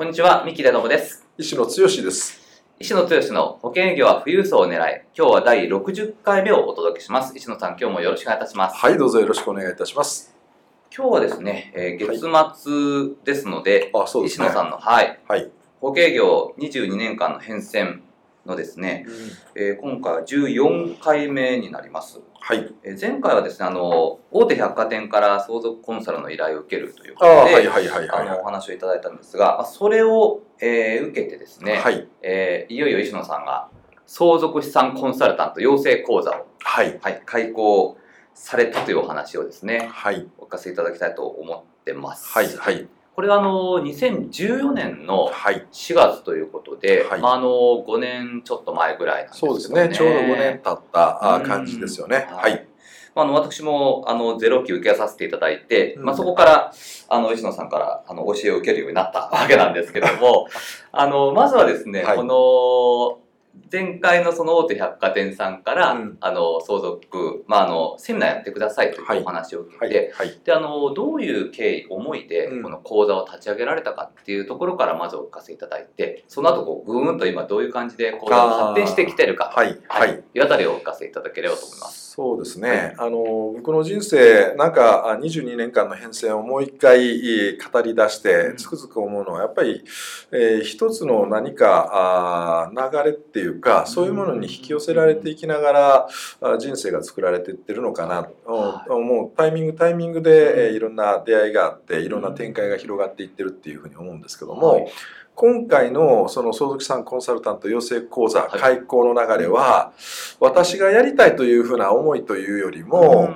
こんにちは三木田信です。石野剛です。石野剛の保険営業は富裕層を狙い今日は第60回目をお届けします。石野さん今日もよろしくお願いいたします。はいどうぞよろしくお願いいたします。今日はですね、えー、月末ですので、はい、あそうですね、石野さんのはい、はい、保険営業22年間の変遷のですね、うん、えー、今回は14回目になります。はい。えー、前回はですね、あの、大手百貨店から相続コンサルの依頼を受けるということで、はいはいはいあの、お話をいただいたんですが、まあ、それを、えー、受けてですね、はい。えー、いよいよ石野さんが、相続資産コンサルタント養成講座を、はい。はい、開講されたというお話をですね、はい。お聞かせいただきたいと思ってます。はい、はい。これはあの2014年の4月ということで、はい、まあ、あの5年ちょっと前ぐらいなんですね、そうですね。ちょうど5年経った感じですよね。はい、あの私もあのゼロ期受けさせていただいて、まあ、そこからあの石野さんからあの教えを受けるようになったわけなんですけども あのまずはですね、はい、この前回のその大手百貨店さんから、うん、あの相続、まあ、あのセミナーやってくださいというお話を受けて、はい。はい。はい、であのどういう経緯思いでこの講座を立ち上げられたかっていうところからまずお聞かせいただいてその後こうぐーんと今どういう感じで講座が発展してきてるかはい、はい、い。うあたりをお聞かせいただければと思います。そうですね、あの僕の人生なんか22年間の変遷をもう一回語り出してつくづく思うのはやっぱり、えー、一つの何かあ流れっていうかそういうものに引き寄せられていきながら人生が作られていってるのかなと思うタイミングタイミングで、えー、いろんな出会いがあっていろんな展開が広がっていってるっていうふうに思うんですけども。はい今回のその相続資産コンサルタント養成講座開講の流れは、私がやりたいというふうな思いというよりも、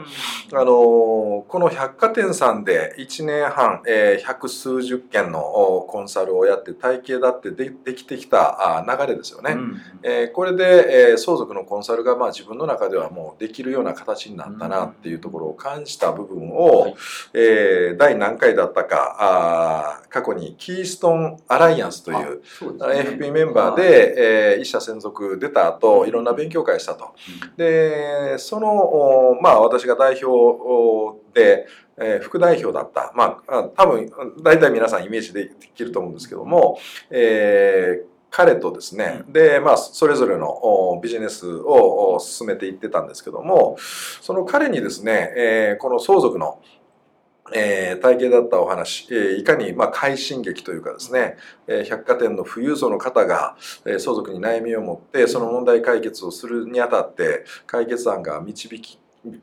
あのこの百貨店さんで1年半、えー、百数十件のコンサルをやって体系だってでできてきた流れですよね。うん、えー、これで、えー、相続のコンサルがまあ自分の中ではもうできるような形になったなっていうところを感じた部分を、はい、えー、第何回だったかあ過去にキーストンアライアンスという、AFP メンバーで、えー、一社専属出た後、いろんな勉強会したと。で、その、まあ私が代表で、えー、副代表だった。まあ、多分、大体皆さんイメージできると思うんですけども、えー、彼とですね、で、まあ、それぞれのビジネスを進めていってたんですけども、その彼にですね、えー、この相続のえー、体系だったお話、えー、いかに、まあ、快進撃というかですね、えー、百貨店の富裕層の方が、えー、相続に悩みを持ってその問題解決をするにあたって解決案が導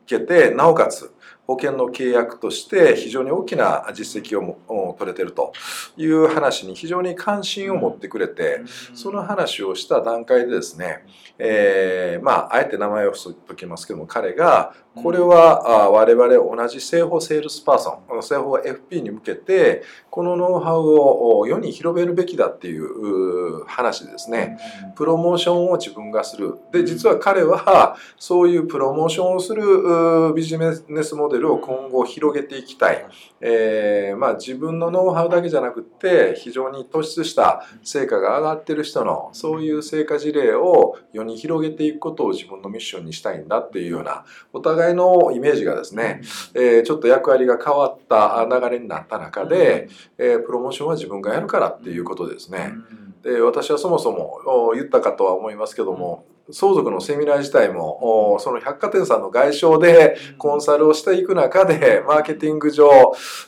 けてなおかつ保険の契約として非常に大きな実績を取れてるという話に非常に関心を持ってくれて、その話をした段階でですね、えー、まあ、あえて名前を伏せておきますけども、彼が、これは我々同じ製法セールスパーソン、製法 FP に向けて、このノウハウを世に広めるべきだっていう話でですね、プロモーションを自分がする。で、実は彼はそういうプロモーションをするビジネスモデルを今後広げていきたい。えー、まあ自分のノウハウだけじゃなくって非常に突出した成果が上がってる人のそういう成果事例を世に広げていくことを自分のミッションにしたいんだっていうようなお互いのイメージがですね、えー、ちょっと役割が変わった流れになった中で、えー、プロモーションは自分がやるからっていうことですね。で私はそもそも言ったかとは思いますけども相続のセミナー自体もその百貨店さんの外商でコンサルをしていく中でマーケティング上、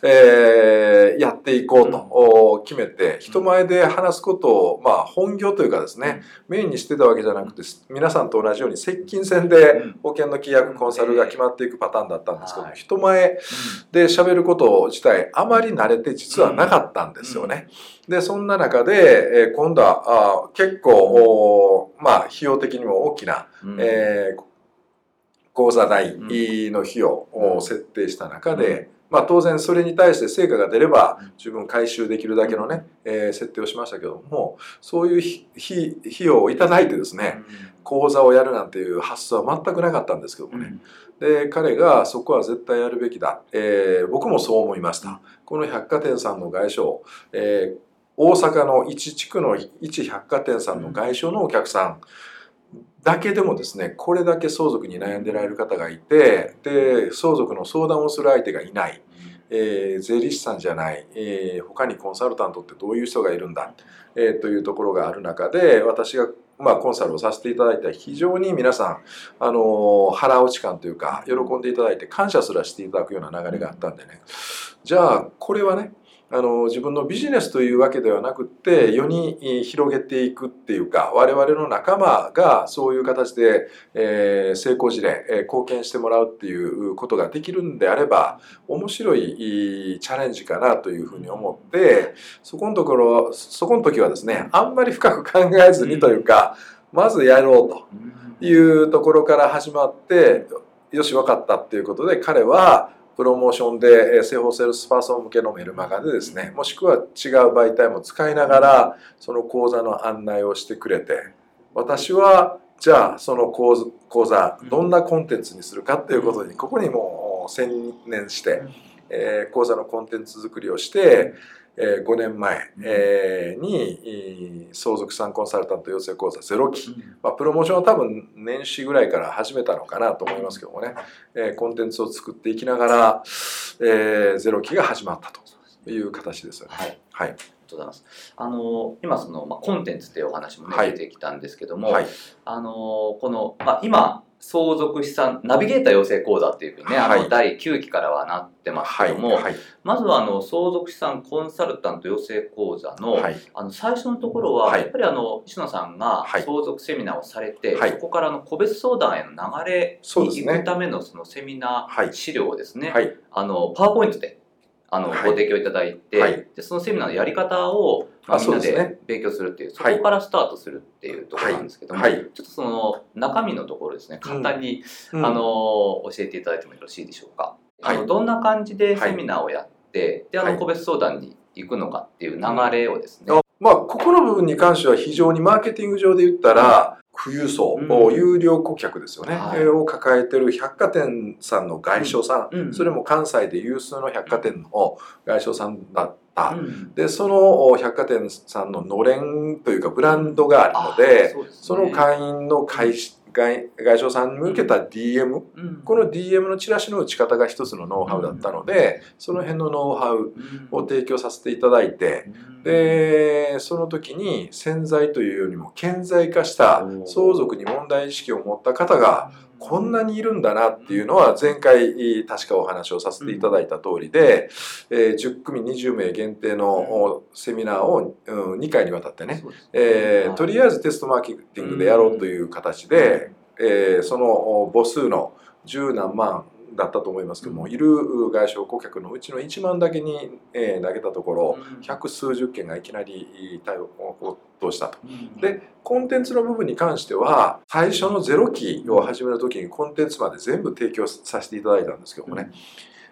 えー、やっていこうと決めて人前で話すことを、まあ、本業というかですねメインにしてたわけじゃなくて皆さんと同じように接近戦で保険の契約コンサルが決まっていくパターンだったんですけど人前で喋ること自体あまり慣れて実はなかったんですよね。でそんな中で今度は結構まあ費用的にも大きな、うん、えー、講座代の費用を設定した中で、まあ、当然それに対して成果が出れば十分回収できるだけのね、えー、設定をしましたけどもそういう費用をいただいてですね講座をやるなんていう発想は全くなかったんですけどもね。で彼がそこは絶対やるべきだ、えー、僕もそう思いました。この百貨店さんの外商、えー、大阪の一地区の一百貨店さんの外商のお客さん、だけでもですねこれだけ相続に悩んでられる方がいてで相続の相談をする相手がいない、えー、税理士さんじゃない、えー、他にコンサルタントってどういう人がいるんだ、えー、というところがある中で私がまあ、コンサルをさせていただいた非常に皆さん、あの腹落ち感というか喜んでいただいて感謝すらしていただくような流れがあったんでね。じゃあこれはねあの自分のビジネスというわけではなくって世に広げていくっていうか我々の仲間がそういう形で、えー、成功事例、えー、貢献してもらうっていうことができるんであれば面白いチャレンジかなというふうに思ってそこのところそこの時はですねあんまり深く考えずにというかまずやろうというところから始まってよし分かったっていうことで彼はプロモーションで生保セールスパーソン向けのメルマガでですねもしくは違う媒体も使いながらその講座の案内をしてくれて私はじゃあその講座どんなコンテンツにするかっていうことにここにも専念して、え講座のコンテンツ作りをしてえー、5年前、えー、に相続産コンサルタント養成講座ゼロ期、まあ、プロモーションは多分年始ぐらいから始めたのかなと思いますけどもね、えー、コンテンツを作っていきながら、えー、ゼロ期が始まったという形ですよね。はい、はい、ございます。あの今そのまあコンテンツというお話もね、はい、出てきたんですけども、はい、あのこのまあ今相続資産ナビゲーター養成講座っていうふうにね、はい、あの第9期からはなってますけども、はいはい、まずはあの相続資産コンサルタント養成講座の,、あの最初のところは、やっぱりあの石野さんが相続セミナーをされて、そこからの個別相談への流れに行くためのそのセミナー資料をですね、あのパワーポイントであの、ご提供いただいて、はい、でそのセミナーのやり方を、まあ、みんなで勉強するっていうそこからスタートするっていうところなんですけども、はい、ちょっとその中身のところですね簡単に、うん、あの教えていただいてもよろしいでしょうか？あのどんな感じでセミナーをやって、であの個別相談に行くのかっていう流れをですね、まあ、ここの部分に関しては非常にマーケティング上で言ったら、富裕層、うん、有料顧客ですよね、はい、を抱えてる百貨店さんの外商さん、うん、それも関西で有数の百貨店の外商さんだった、うん、でその百貨店さんののれんというかブランドがあるのでそ、ね,、その会員の会外外商さんに向けた DM、うん、この DM のチラシの打ち方が一つのノウハウだったので、その辺のノウハウを提供させていただいて、でその時に潜在というよりも顕在化した相続に問題意識を持った方がこんなにいるんだなっていうのは前回確かお話をさせていただいた通りで、え10組20名限定のセミナーを2回にわたってね、えとりあえずテストマーケティングでやろうという形で、えその母数の十何万だったと思いますけども、いる外商顧客のうちの1万だけに、え投げたところ、百数十件がいきなり対応としたと。でコンテンツの部分に関しては最初のゼロ期を始める時にコンテンツまで全部提供させていただいたんですけどもね、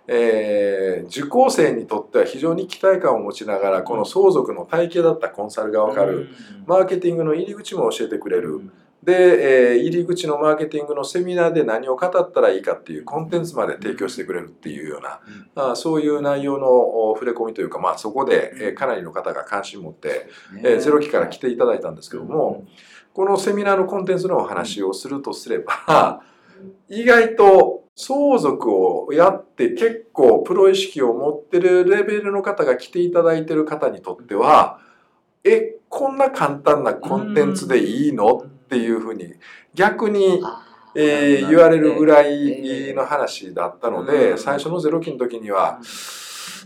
えー、受講生にとっては非常に期待感を持ちながらこの相続の体系だったコンサルが分かる、マーケティングの入り口も教えてくれる、で、えー、入り口のマーケティングのセミナーで何を語ったらいいかっていうコンテンツまで提供してくれるっていうような、うん、あそういう内容の触れ込みというか、まあ、そこで、えー、かなりの方が関心を持って、えー、ゼロ期から来ていただいたんですけども、このセミナーのコンテンツのお話をするとすれば、意外と相続をやって結構プロ意識を持ってるレベルの方が来ていただいてる方にとっては、え、こんな簡単なコンテンツでいいの？っていうふうに逆に、えー、言われるぐらいの話だったので、最初のゼロ期の時には、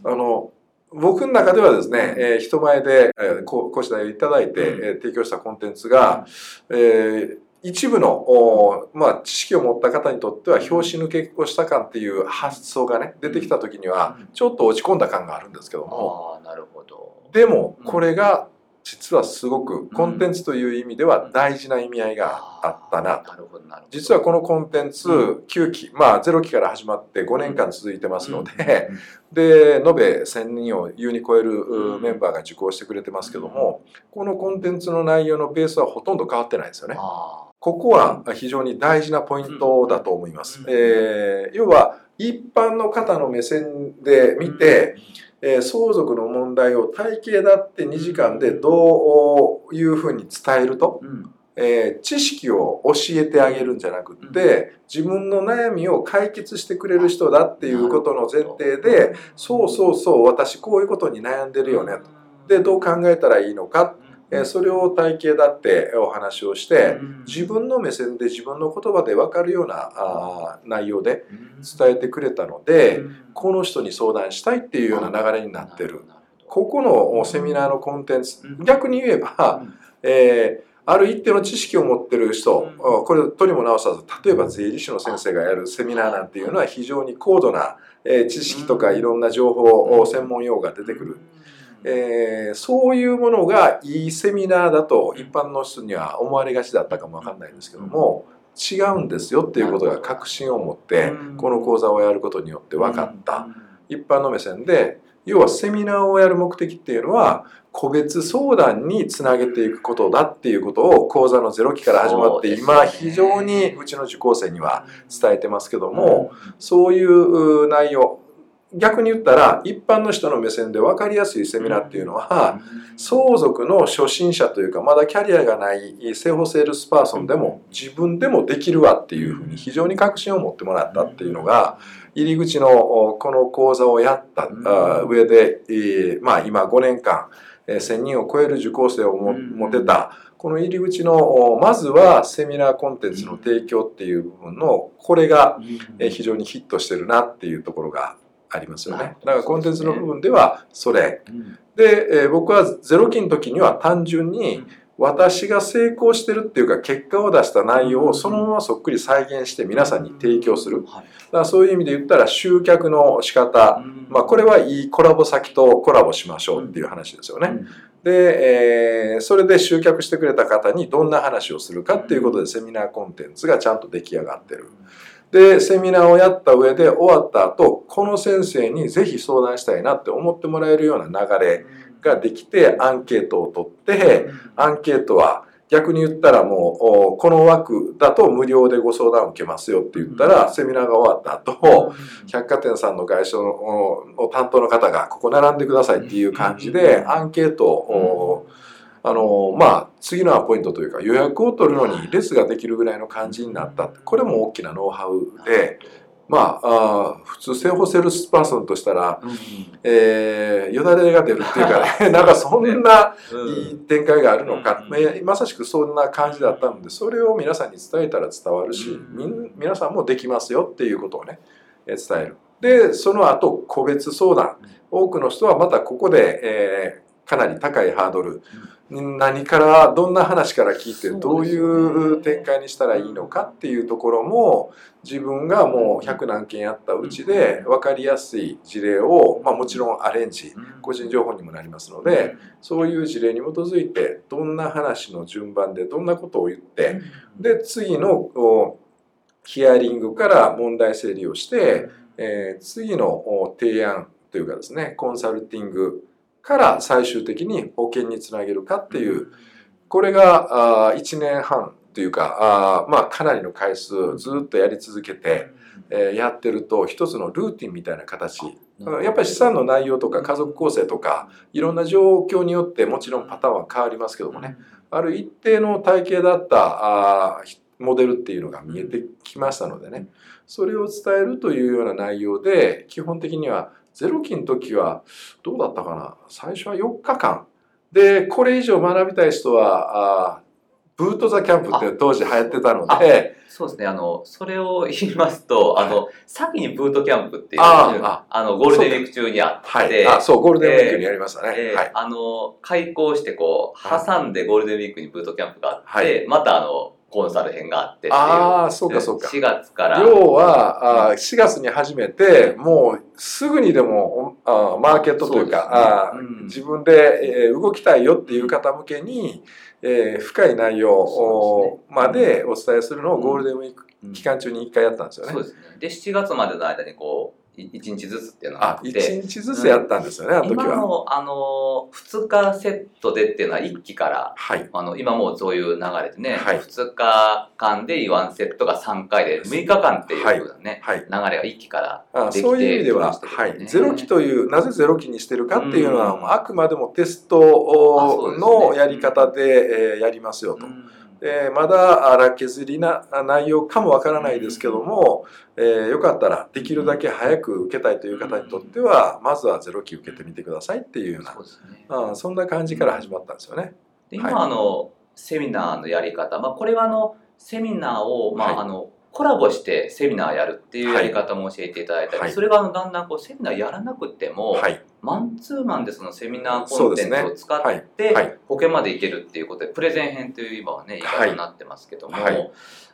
あの、僕の中ではですね、えー、人前で、えー、講師代をいただいて、えー、提供したコンテンツが、えー、一部のお、まあ、知識を持った方にとっては拍子抜けをした感っていう発想がね出てきた時にはちょっと落ち込んだ感があるんですけども、あなるほど。でもこれが実はすごくコンテンツという意味では大事な意味合いがあったな。と。実はこのコンテンツ9期、まあ0期から始まって5年間続いてますので、で、延べ1000人を優に超えるメンバーが受講してくれてますけども、このコンテンツの内容のベースはほとんど変わってないですよね。ここは非常に大事なポイントだと思います。えー、要は一般の方の目線で見て、えー、相続の問題を体系だって2時間でどういうふうに伝えると、うん、えー、知識を教えてあげるんじゃなくって、自分の悩みを解決してくれる人だっていうことの前提で、そうそうそう、私こういうことに悩んでるよねと。で、どう考えたらいいのか。えそれを体系だってお話をして自分の目線で自分の言葉で分かるようなあ内容で伝えてくれたのでこの人に相談したいっていうような流れになってる。ここのセミナーのコンテンツ逆に言えば、えーある一定の知識を持ってる人、これとにも直さず例えば税理士の先生がやるセミナーなんていうのは非常に高度な知識とかいろんな情報専門用語が出てくる。えー、そういうものがいいセミナーだと一般の人には思われがちだったかもわかんないんですけども違うんですよっていうことが確信を持ってこの講座をやることによって分かった。一般の目線で要はセミナーをやる目的っていうのは個別相談につなげていくことだっていうことを講座のゼロ期から始まって今非常にうちの受講生には伝えてますけどもそういう内容逆に言ったら一般の人の目線で分かりやすいセミナーっていうのは相続の初心者というかまだキャリアがない生保セールスパーソンでも自分でもできるわっていうふうに非常に確信を持ってもらったっていうのが入り口のこの講座をやった上でまあ今5年間1000人を超える受講生を持てたこの入り口のまずはセミナーコンテンツの提供っていう部分のこれが非常にヒットしてるなっていうところがありますよね。だからコンテンツの部分ではそれ。で、えー、僕はゼロ期の時には単純に私が成功してるっていうか結果を出した内容をそのままそっくり再現して皆さんに提供する。だからそういう意味で言ったら集客の仕方。まあこれはいいコラボ先とコラボしましょうっていう話ですよね。で、えー、それで集客してくれた方にどんな話をするかっていうことでセミナーコンテンツがちゃんと出来上がってる。で、セミナーをやった上で終わった後、この先生にぜひ相談したいなって思ってもらえるような流れができて、アンケートを取って、アンケートは逆に言ったらもう、この枠だと無料でご相談を受けますよって言ったら、セミナーが終わった後、百貨店さんの外商の担当の方が、ここ並んでくださいっていう感じで、アンケートを、あのまあ次のアポイントというか予約を取るのに列ができるぐらいの感じになった。これも大きなノウハウでまああ普通生保セールスパーソンとしたら、うん、えー、よだれが出るっていうかね なんかそんないい展開があるのか、うん、まさしくそんな感じだったのでそれを皆さんに伝えたら伝わるし、うん、皆さんもできますよっていうことをね伝える。でその後個別相談。多くの人はまたここで、えー、かなり高いハードル、何からどんな話から聞いてどういう展開にしたらいいのかっていうところも自分がもう100何件やったうちで分かりやすい事例を、まあ、もちろんアレンジ個人情報にもなりますのでそういう事例に基づいてどんな話の順番でどんなことを言ってで次のヒアリングから問題整理をして、えー、次の提案というかですねコンサルティングから最終的に保険につなげるかっていうこれが1年半というかあまあかなりの回数ずっとやり続けて、えやってると一つのルーティンみたいな形。やっぱり資産の内容とか家族構成とかいろんな状況によってもちろんパターンは変わりますけどもね。ある一定の体系だったあモデルっていうのが見えてきましたのでね。それを伝えるというような内容で基本的にはゼロ期の時はどうだったかな？最初は4日間。で、これ以上学びたい人は、あブート・ザ・キャンプって当時流行ってたので。そうですね。あの、それを言いますと、あの、先にブートキャンプっていうああの、ゴールデンウィーク中にあって、はい、あ、そう、ゴールデンウィークにやりましたね。あの、開校してこう、挟んでゴールデンウィークにブートキャンプがあって、はい、またあの、コンサル編があってああそうかそうか。4月から。要はあ4月に始めてもうすぐにでもあマーケットというかあ、うん、自分で、えー、動きたいよっていう方向けに、えー、深い内容までお伝えするのをゴールデンウィーク期間中に1回やったんですよね。そうですね。で7月までの間にこう1日ずつっていうのがあって。1日ずつやったんですよね、うん、あの時は。今のあの2日セットでっていうのは1期から、はい、あの今もうそういう流れでね、はい、2日間でワンセットが3回で6日間っていうふうなね、はい、流れが1期からできてそういう意味では、はい、ゼロ期というなぜゼロ期にしてるかっていうのは、うん、あくまでもテストのやり方で、やりますよと。うんえー、まだ荒削りな内容かもわからないですけども、えー、よかったらできるだけ早く受けたいという方にとっては、まずはゼロ期受けてみてくださいっていうようなそ,、ね、そんな感じから始まったんですよね。で今、はい、あのセミナーのやり方、まあ、これはあのセミナーを、まあ、はい、あのコラボしてセミナーやるっていうやり方も教えていただいたり、はい、それがだんだんこうセミナーやらなくても、はい、マンツーマンでそのセミナーコンテンツを使って保険までいけるっていうことで、プレゼン編という今はね言い方になってますけども、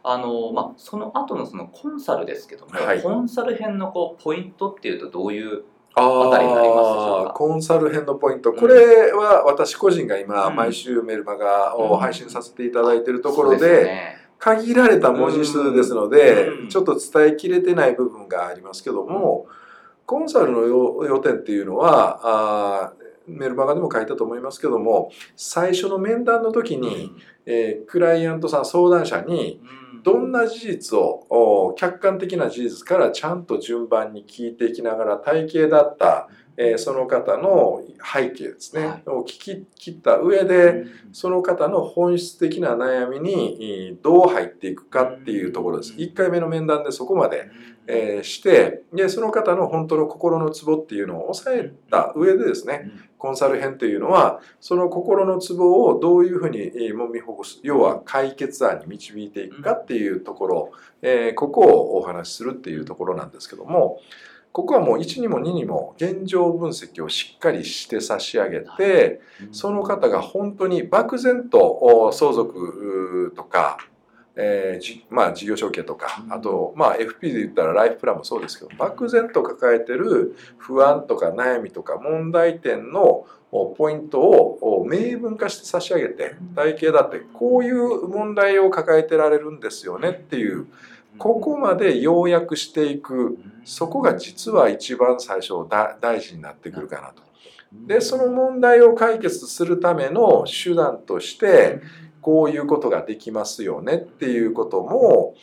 あのまあ、その後のそのコンサルですけども、コンサル編のこうポイントっていうとどういうあたりになりますでしょうか？コンサル編のポイント。これは私個人が今毎週メルマガを配信させていただいているところで、限られた文字数ですので、ちょっと伝えきれてない部分がありますけども、コンサルの要点っていうのはあメルマガでも書いたと思いますけども最初の面談の時に、えー、クライアントさん相談者にどんな事実を客観的な事実からちゃんと順番に聞いていきながら体系だったえー、その方の背景ですね、はい、を聞き切った上で、その方の本質的な悩みにどう入っていくかっていうところです。1回目の面談でそこまで、えー、してでその方の本当の心のツボっていうのを抑えた上でですねコンサル編というのはその心のツボをどういうふうに揉みほぐす要は解決案に導いていくかっていうところ、えー、ここをお話しするっていうところなんですけども。ここはもう1にも2にも現状分析をしっかりして差し上げて、その方が本当に漠然と相続とか、えーまあ、事業承継とか、あと、まあ、FP で言ったらライフプランもそうですけど漠然と抱えてる不安とか悩みとか問題点のポイントを明文化して差し上げて体系だってこういう問題を抱えてられるんですよねっていうここまで要約していくそこが実は一番最初大事になってくるかなと。でその問題を解決するための手段としてこういうことができますよねっていうことも、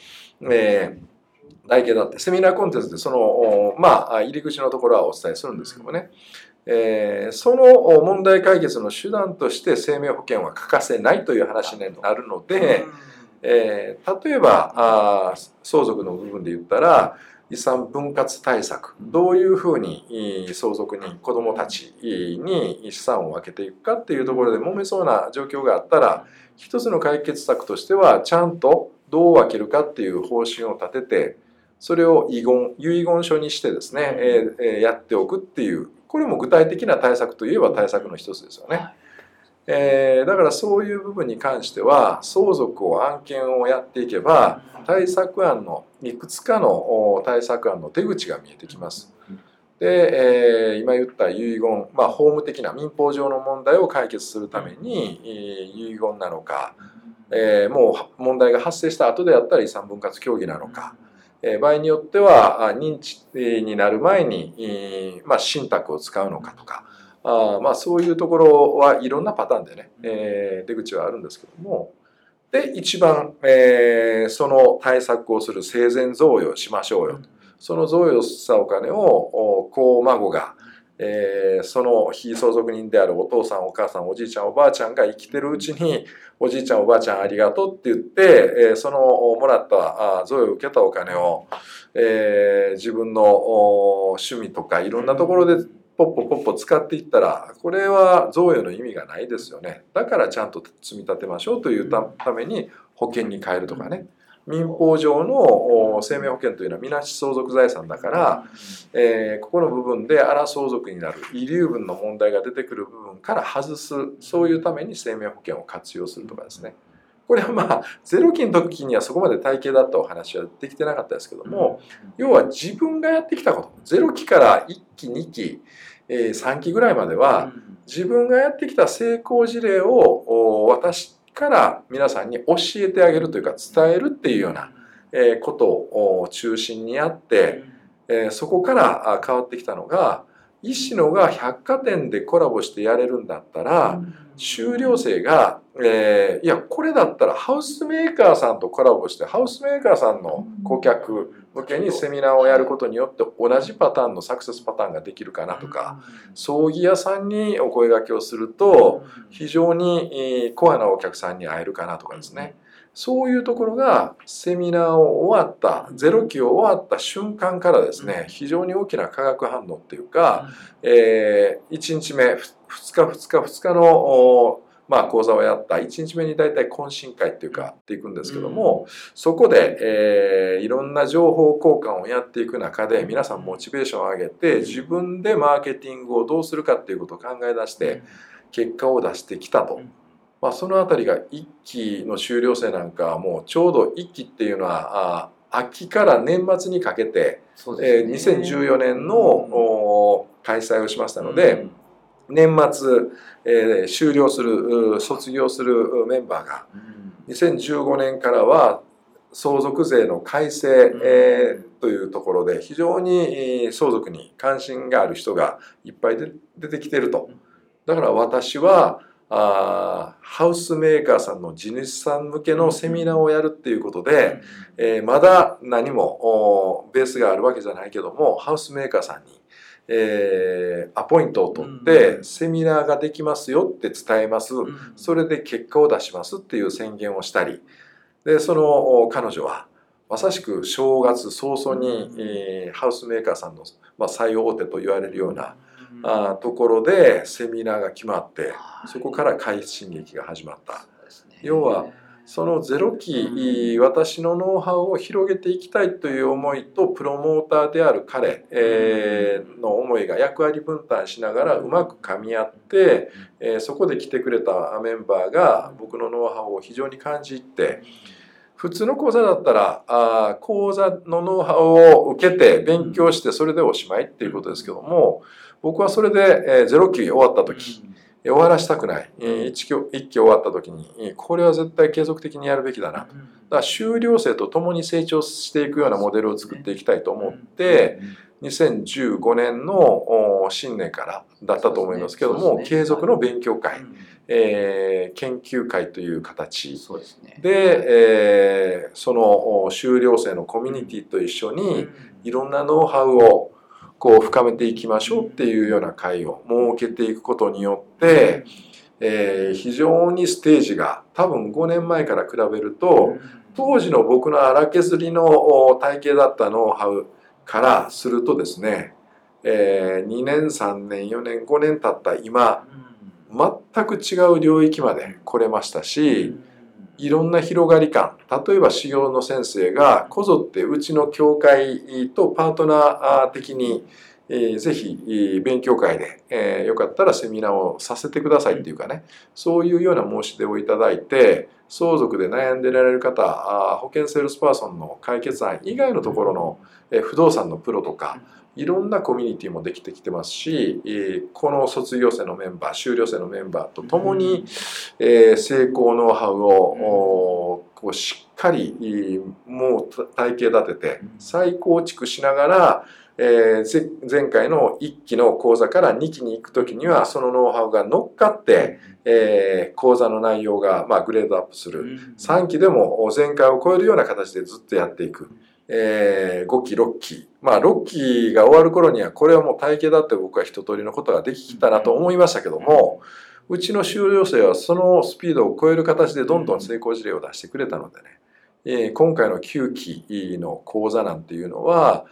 えー、大系だってセミナーコンテンツでそのまあ入り口のところはお伝えするんですけどもね、えー、その問題解決の手段として生命保険は欠かせないという話になるので。えー、例えばあ相続の部分で言ったら遺産分割対策どういうふうに相続人子どもたちに資産を分けていくかっていうところで揉めそうな状況があったら一つの解決策としてはちゃんとどう分けるかっていう方針を立ててそれを遺言遺言書にしてですね、えー、やっておくっていうこれも具体的な対策といえば対策の一つですよね。えー、だからそういう部分に関しては相続を案件をやっていけば対策案のいくつかの対策案の出口が見えてきます。で、えー、今言った遺言、まあ、法務的な民法上の問題を解決するために、えー、遺言なのか、えー、もう問題が発生した後であったら遺産分割協議なのか、えー、場合によっては認知になる前に、えーまあ、信託を使うのかとか、あまあそういうところはいろんなパターンでね、えー、出口はあるんですけどもで一番、えー、その対策をする生前贈与しましょうよその贈与したお金を子孫が、えー、その非相続人であるお父さんお母さんおじいちゃんおばあちゃんが生きてるうちにおじいちゃんおばあちゃんありがとうって言って、えー、そのもらった贈与を受けたお金を、えー、自分の趣味とかいろんなところでポッポポッポ使っていったらこれは贈与の意味がないですよね。だからちゃんと積み立てましょうというために保険に変えるとかね。民法上の生命保険というのはみなし相続財産だから、えー、ここの部分で荒相続になる遺留分の問題が出てくる部分から外すそういうために生命保険を活用するとかですね。これはまあゼロ期の時にはそこまで体系だったお話はできてなかったですけども、要は自分がやってきたことゼロ期から1期2期、えー、3期ぐらいまでは自分がやってきた成功事例を私から皆さんに教えてあげるというか伝えるっていうようなことを中心にあってそこから変わってきたのが石野が百貨店でコラボしてやれるんだったら修了生が、えー、いやこれだったらハウスメーカーさんとコラボしてハウスメーカーさんの顧客向けにセミナーをやることによって同じパターンのサクセスパターンができるかなとか葬儀屋さんにお声がけをすると非常にコアなお客さんに会えるかなとかですね。そういうところがセミナーを終わったゼロ期を終わった瞬間からですね非常に大きな化学反応っていうか、えー、1日目2日2日2日のまあ、講座をやった1日目に大体懇親会っていうかっていくんですけども、そこで、えー、いろんな情報交換をやっていく中で皆さんモチベーションを上げて自分でマーケティングをどうするかっていうことを考え出して結果を出してきたと。まあ、その辺りが1期の修了生なんかはもうちょうど1期っていうのはあ秋から年末にかけて、ね。えー、2014年の、開催をしましたので、年末、えー、終了する卒業するメンバーが、2015年からは相続税の改正、えー、というところで非常に相続に関心がある人がいっぱい出てきてると。だから私はあハウスメーカーさんの地主さん向けのセミナーをやるっていうことで、えー、まだ何もベースがあるわけじゃないけどもハウスメーカーさんに、えー、アポイントを取ってセミナーができますよって伝えます、それで結果を出しますっていう宣言をしたり。でその彼女はまさしく正月早々に、えー、ハウスメーカーさんの、まあ、最大手と言われるような、あところでセミナーが決まって、そこから快進撃が始まった。要はそのゼロ期、私のノウハウを広げていきたいという思いとプロモーターである彼、えの思いが役割分担しながらうまく噛み合って、えそこで来てくれたメンバーが僕のノウハウを非常に感じて普通の講座だったらあ講座のノウハウを受けて勉強してそれでおしまいっていうことですけども僕はそれで、えー、0期終わった時、終わらしたくない、えー、1, 期1期終わった時にこれは絶対継続的にやるべきだなと。だから修了生と共に成長していくようなモデルを作っていきたいと思って2015年の新年からだったと思いますけども、継続の勉強会、えー、研究会という形。でで、えー、その修了生のコミュニティと一緒にいろんなノウハウをこう深めていきましょうっていうような会を設けていくことによって、えー、非常にステージが多分5年前から比べると当時の僕の荒削りの体系だったノウハウからするとですね、えー、2年3年4年5年経った今全く違う領域まで来れましたしいろんな広がり感。例えば士業の先生がこぞってうちの協会とパートナー的に、えー、ぜひ勉強会で、えー、よかったらセミナーをさせてくださいっていうかね。そういうような申し出をいただいて相続で悩んでられる方保険セールスパーソンの解決案以外のところの、え、不動産のプロとかいろんなコミュニティもできてきてますし、この卒業生のメンバー、修了生のメンバーと共に、え成功ノウハウをこうしっかりもう体系立てて再構築しながら、え前回の1期の講座から2期に行く時にはそのノウハウが乗っかって、え講座の内容がまグレードアップする。3期でも前回を超えるような形でずっとやっていく。えー、5期、6期。まあ、6期が終わる頃には、これはもう体系だって僕は一通りのことができたなと思いましたけども、うちの修了生はそのスピードを超える形でどんどん成功事例を出してくれたのでね、えー、今回の9期の講座なんていうのは、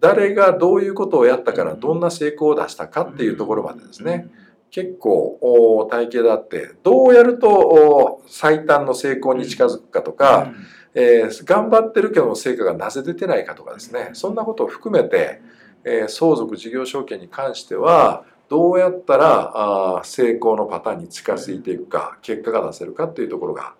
誰がどういうことをやったからどんな成功を出したかっていうところまでですね、結構体系だって、どうやると最短の成功に近づくかとか、えー、頑張ってるけど成果がなぜ出てないかとかですね。そんなことを含めて、えー、相続事業承継に関してはどうやったらあ成功のパターンに近づいていくか結果が出せるかっていうところが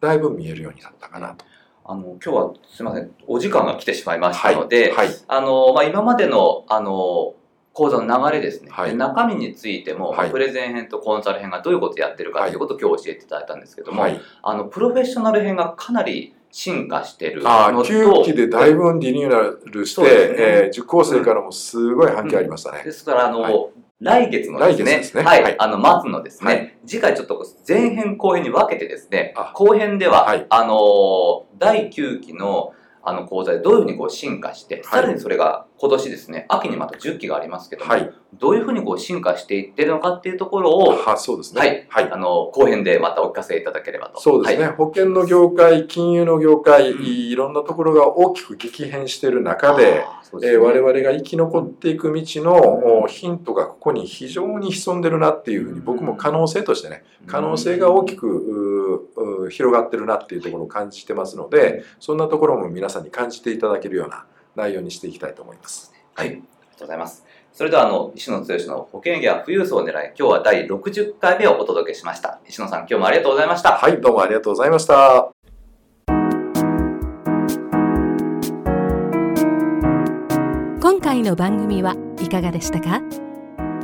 だいぶ見えるようになったかなと。あの今日はすみません。お時間が来てしまいましたので、はい、あのまあ、今までのあの講座の流れですね、はい、中身についても、はい、プレゼン編とコンサル編がどういうことをやってるかとい。うことを今日教えていただいたんですけども、あのプロフェッショナル編がかなり進化してるのと9期でだいぶリニューアルして、ね。えー、受講生からもすごい反響ありましたね。うん、ですからあの、来月のですね、すね。はい、はい、あの、末のですね、はい、次回ちょっと前編後編に分けてですね、後編では、はい、あの、第9期のあの講座でどういうふうにこう進化して、さらにそれが今年ですね、秋にまた10期がありますけども、はい、どういうふうにこう進化していってるのかっていうところを、はそうですね。はい。はい、あの、後編でまたお聞かせいただければと。そうですね。はい、保険の業界、金融の業界、うん、いろんなところが大きく激変している中で、で、ね、えー、我々が生き残っていく道のヒントがここに非常に潜んでるなっていうふうに、僕も可能性としてね、可能性が大きく広がってるなっていうところを感じてますので、そんなところも皆さんに感じていただけるような内容にしていきたいと思います。はい。ありがとうございます。それでは、あの、石野剛の保険や富裕層を狙い、今日は第60回目をお届けしました。石野さん、今日もありがとうございました。はい、どうもありがとうございました。今回の番組はいかがでしたか？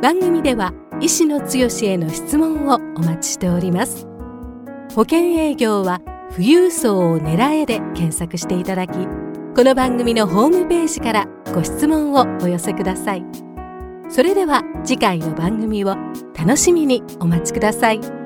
番組では石野剛への質問をお待ちしております保険営業は富裕層を狙えで検索していただきこの番組のホームページからご質問をお寄せくださいそれでは次回の番組を楽しみにお待ちください。